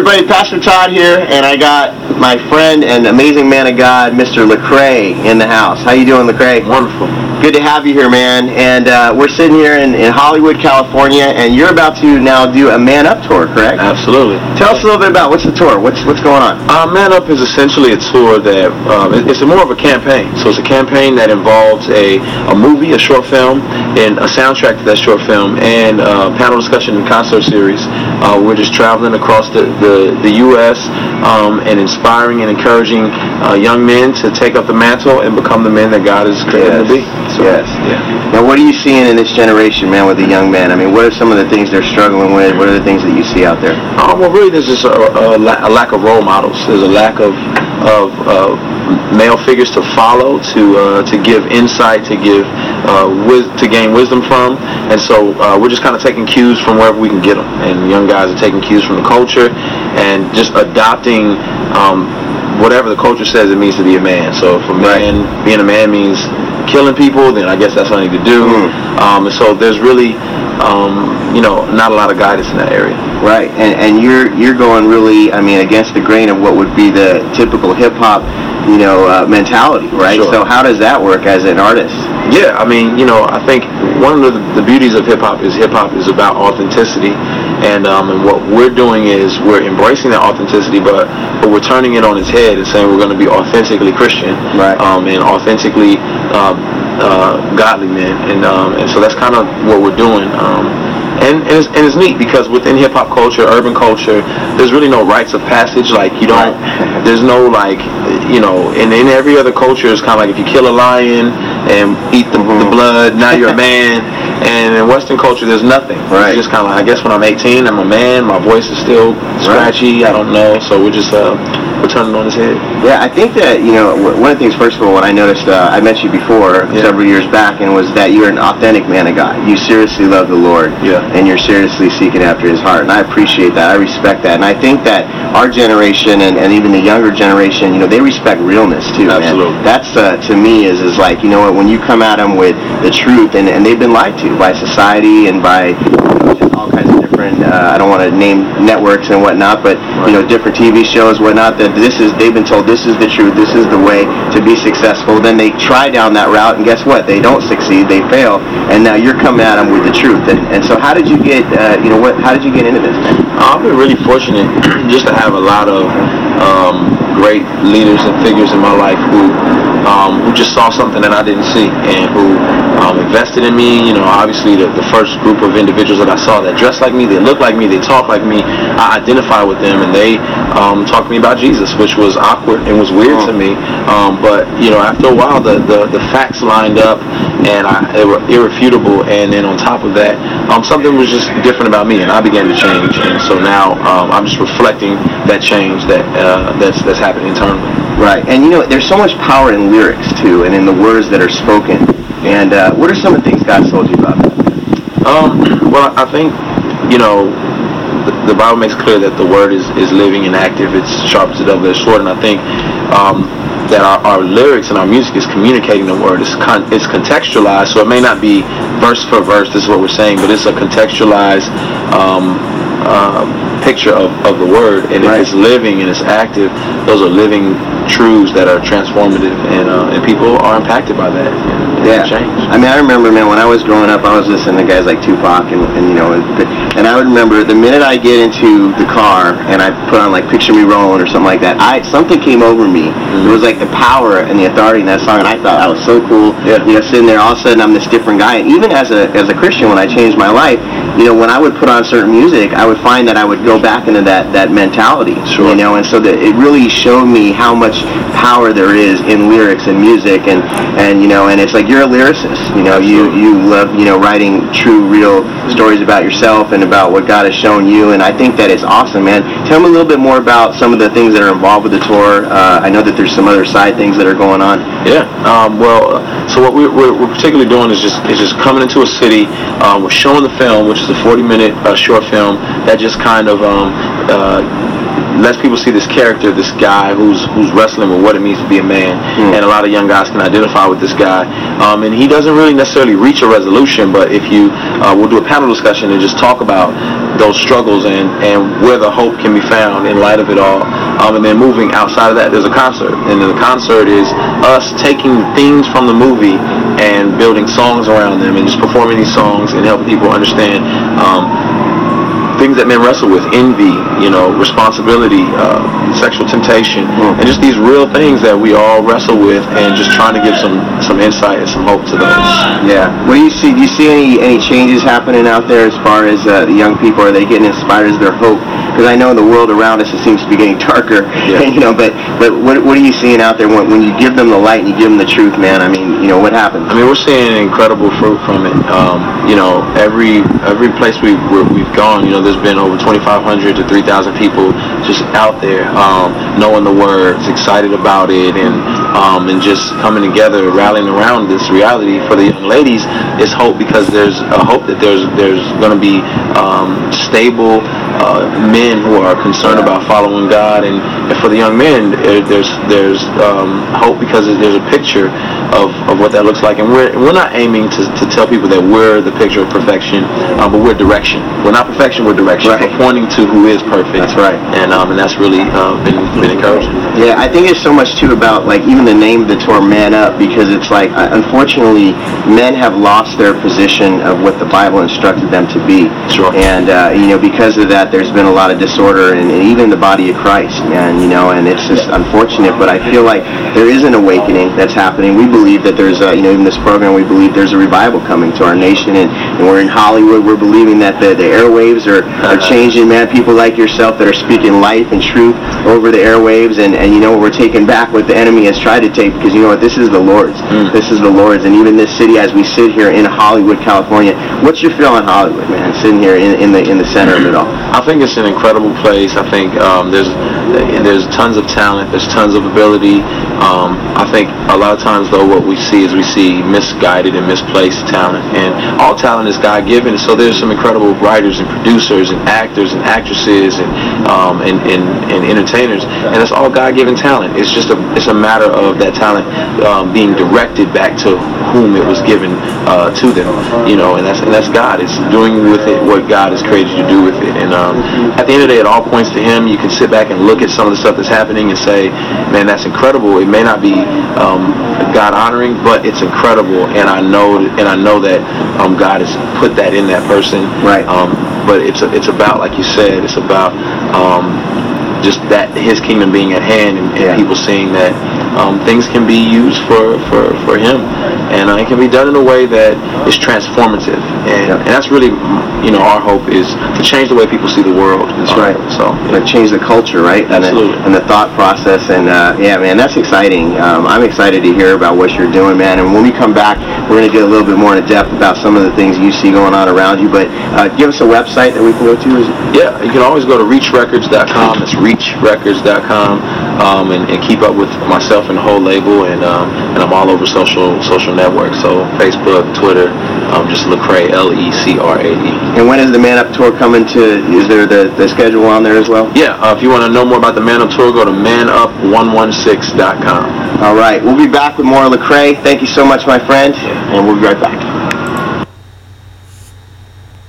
everybody, Pastor Todd here, and I got my friend and amazing man of God, Mr. Lecrae, in the house. How you doing, Lecrae? Wonderful. Good to have you here, man. And uh, we're sitting here in, in Hollywood, California, and you're about to now do a Man Up tour, correct? Absolutely. Tell us a little bit about what's the tour. What's what's going on? Uh, Man Up is essentially a tour that um, it- it's a more of a campaign. So it's a campaign that involves a, a movie, a short film, and a soundtrack to that short film, and uh, panel discussion and concert series. Uh, we're just traveling across the, the, the U.S. Um, and inspiring and encouraging uh, young men to take up the mantle and become the men that God has created them to be. So, yes. Yeah. Now, what are you seeing in this generation, man, with the young men? I mean, what are some of the things they're struggling with? What are the things that you see out there? Um, well, really, there's just a, a, la- a lack of role models. There's a lack of of uh, male figures to follow, to uh, to give insight, to give uh, wis- to gain wisdom from, and so uh, we're just kind of taking cues from wherever we can get them. And young guys are taking cues from the culture, and just adopting. Um, Whatever the culture says it means to be a man. So if a man, being a man means killing people, then I guess that's what I need to do. Um, and so there's really, um, you know, not a lot of guidance in that area. Right, and and you're you're going really, I mean, against the grain of what would be the typical hip hop, you know, uh, mentality, right? Sure. So how does that work as an artist? Yeah, I mean, you know, I think one of the, the beauties of hip hop is hip hop is about authenticity, and um, and what we're doing is we're embracing that authenticity, but but we're turning it on its head and saying we're going to be authentically Christian, Right. Um, and authentically um, uh, godly men, and um, and so that's kind of what we're doing. Um, and, and, it's, and it's neat because within hip hop culture, urban culture, there's really no rites of passage. Like you don't, there's no like, you know, in, in every other culture, it's kind of like if you kill a lion and eat the, the blood, now you're a man. And in Western culture, there's nothing. Right. It's just kind of like, I guess when I'm 18, I'm a man. My voice is still scratchy. I don't know. So we're just uh, we're turning on his head. Yeah, I think that you know one of the things. First of all, what I noticed, uh, I met you before Yeah. several years back, and was that you're an authentic man of God. You seriously love the Lord, Yeah. and you're seriously seeking after His heart, and I appreciate that. I respect that, and I think that our generation and, and even the younger generation, you know, they respect realness too. man. Absolutely. That's uh, to me is is like you know what when you come at them with the truth, and, and they've been lied to by society and by you know, just all kinds of different. Uh, I don't want to name networks and whatnot, but you know different TV shows, whatnot. That this is they've been told this is the truth, this is the way to be successful. Then they try down that route, and guess what? They don't succeed, they fail, and now you're coming at them with the truth. And, and so, how did you get? Uh, you know what? How did you get into this. I've been really fortunate just to have a lot of um, great leaders and figures in my life who um, who just saw something that I didn't see and who um, invested in me. You know, obviously the, the first group of individuals that I saw that dressed like me, they looked like me, they talked like me, I identify with them, and they um, talked to me about Jesus, which was awkward and was weird to me. Um, but you know, after a while, the, the, the facts lined up, and I, they were irrefutable. And then on top of that, um, something was just different about me, and I began to change. And so now um, I'm just reflecting that change that uh, that's that's happening internally. Right, and you know, there's so much power in lyrics too, and in the words that are spoken. And uh, what are some of the things God told you about that? Um, well, I think, you know, the, the Bible makes clear that the word is, is living and active. It's sharp as a double-edged sword, and I think um, that our, our lyrics and our music is communicating the word. It's, con- it's contextualized, so it may not be verse for verse. This is what we're saying, but it's a contextualized um, uh, picture of, of the word. And Right. if it's living and it's active, those are living truths that are transformative, and uh, and people are impacted by that. And, Yeah. change. I mean, I remember, man, when I was growing up, I was listening to guys like Tupac, and, and you know, and, and I would remember the minute I get into the car and I put on like "Picture Me Rolling" or something like that, I something came over me. It was like the power and the authority in that song, and I thought that was so cool. Yeah. You know, sitting there, all of a sudden I'm this different guy. And even as a as a Christian, when I changed my life, you know, when I would put on certain music, I would find that I would go back into that that mentality. Sure. You know, and so that it really showed me how much power there is in lyrics and music, and and you know, and it's like you're a lyricist. You know, you you love you know writing true, real stories about yourself and about what God has shown you, and I think that it's awesome, man. Tell me a little bit more about some of the things that are involved with the tour. Uh, I know that there's some other side things that are going on. Yeah. Um, well, so what we're, we're, we're particularly doing is just is just coming into a city. Um, we're showing the film, which is a 40 minute uh, short film that just kind of um, uh, lets people see this character, this guy who's who's wrestling with what it means to be a man, Mm. and a lot of young guys can identify with this guy. Um, and he doesn't really necessarily reach a resolution, but if you uh, we'll do a panel discussion and just talk about those struggles and and where the hope can be found in light of it all. Um, and then moving outside of that, there's a concert, and the concert is us taking things from the movie and building songs around them and just performing these songs and helping people understand um, things that men wrestle with envy you know responsibility uh, sexual temptation and just these real things that we all wrestle with and just trying to give some some insight and some hope to those Yeah. What do you see? Do you see any any changes happening out there as far as uh, the young people? Are they getting inspired? Is there hope? Because I know in the world around us it seems to be getting darker. Yeah. you know, but but what what are you seeing out there when when you give them the light and you give them the truth, man? I mean, you know, what happens? I mean, we're seeing incredible fruit from it. Um, you know, every every place we we're, we've gone, you know, there's been over 2,500 to 3,000 people just out there um, knowing the words, excited about it, and um, and just coming together, rallying around this reality. For the young ladies, it's hope because there's a hope that there's there's going to be um, stable uh, men who are concerned about following God, and, and for the young men, there's there's um, hope because there's a picture of, of what that looks like, and we're we're not aiming to, to tell people that we're the picture of perfection, uh, but we're direction. We're not perfection, we're direction. Right. Pointing to who is perfect. That's right. and um, and that's really uh, been been encouraging. Yeah, I think there's so much too about like even the name of the tour, Man Up, because it's like uh, unfortunately men have lost their position of what the Bible instructed them to be. Sure. And uh, you know because of that, there's been a lot of disorder and, even the body of Christ, man. You know, and it's just unfortunate. But I feel like there is an awakening that's happening. We believe that there's a, you know even this program we believe there's a revival coming to our nation, and we're in Hollywood. We're believing that the, the airwaves are, are changing, man. People like yourself that are speaking life and truth over the airwaves, and, and you know we're taking back what the enemy has tried to take because you know what this is the Lord's. This is the Lord's, and even this city as we sit here in Hollywood, California. What's your feel on Hollywood, man? Sitting here in, in the in the center of it all. I think it's an incredible place. I think um, there's there's tons of talent. There's tons of ability. Um, I think a lot of times though, what we see is we see misguided and misplaced talent, and all talent is God given. So there's some incredible writers and producers and actors and actresses and um, and, and, and entertainers, and it's all God given talent. It's just a it's a matter of that talent um, being directed back to whom it was given uh, to them. You know, and that's and that's God. It's doing with it what God has created you to do with it. And um, at the end of the day, it all points to Him. You can sit back and look at some of the stuff that's happening and say, "Man, that's incredible." It may not be um, God honoring, but it's incredible. And I know and I know that um, God has put that in that person. Right. Um, but it's it's about like you said, it's about um, just that His kingdom being at hand and, and Yeah. people seeing that um, things can be used for, for, for Him, and uh, it can be done in a way that is transformative, and, Yeah. and that's really you know our hope is to change the way people see the world. That's right. So Like change the culture, right? And the, Absolutely. and the thought process, and uh, yeah, man, that's exciting. Um, I'm excited to hear about what you're doing, man. And when we come back, we're going to get a little bit more in depth about some of the things you see going on around you. But uh, give us a website that we can go to. Yeah, you can always go to reachrecords.com. It's reachrecords.com, um, and, and keep up with myself and the whole label. And um, and I'm all over social social networks, so Facebook, Twitter, um, just Lecrae, L E C R A E. and when is the Man Up tour coming to? Is there the, the schedule on there as well? Yeah, uh, if you want to know more about the Man Up Tour, go to manup116.com. All right, we'll be back with more Lecrae. Thank you so much, my friend, and we'll be right back.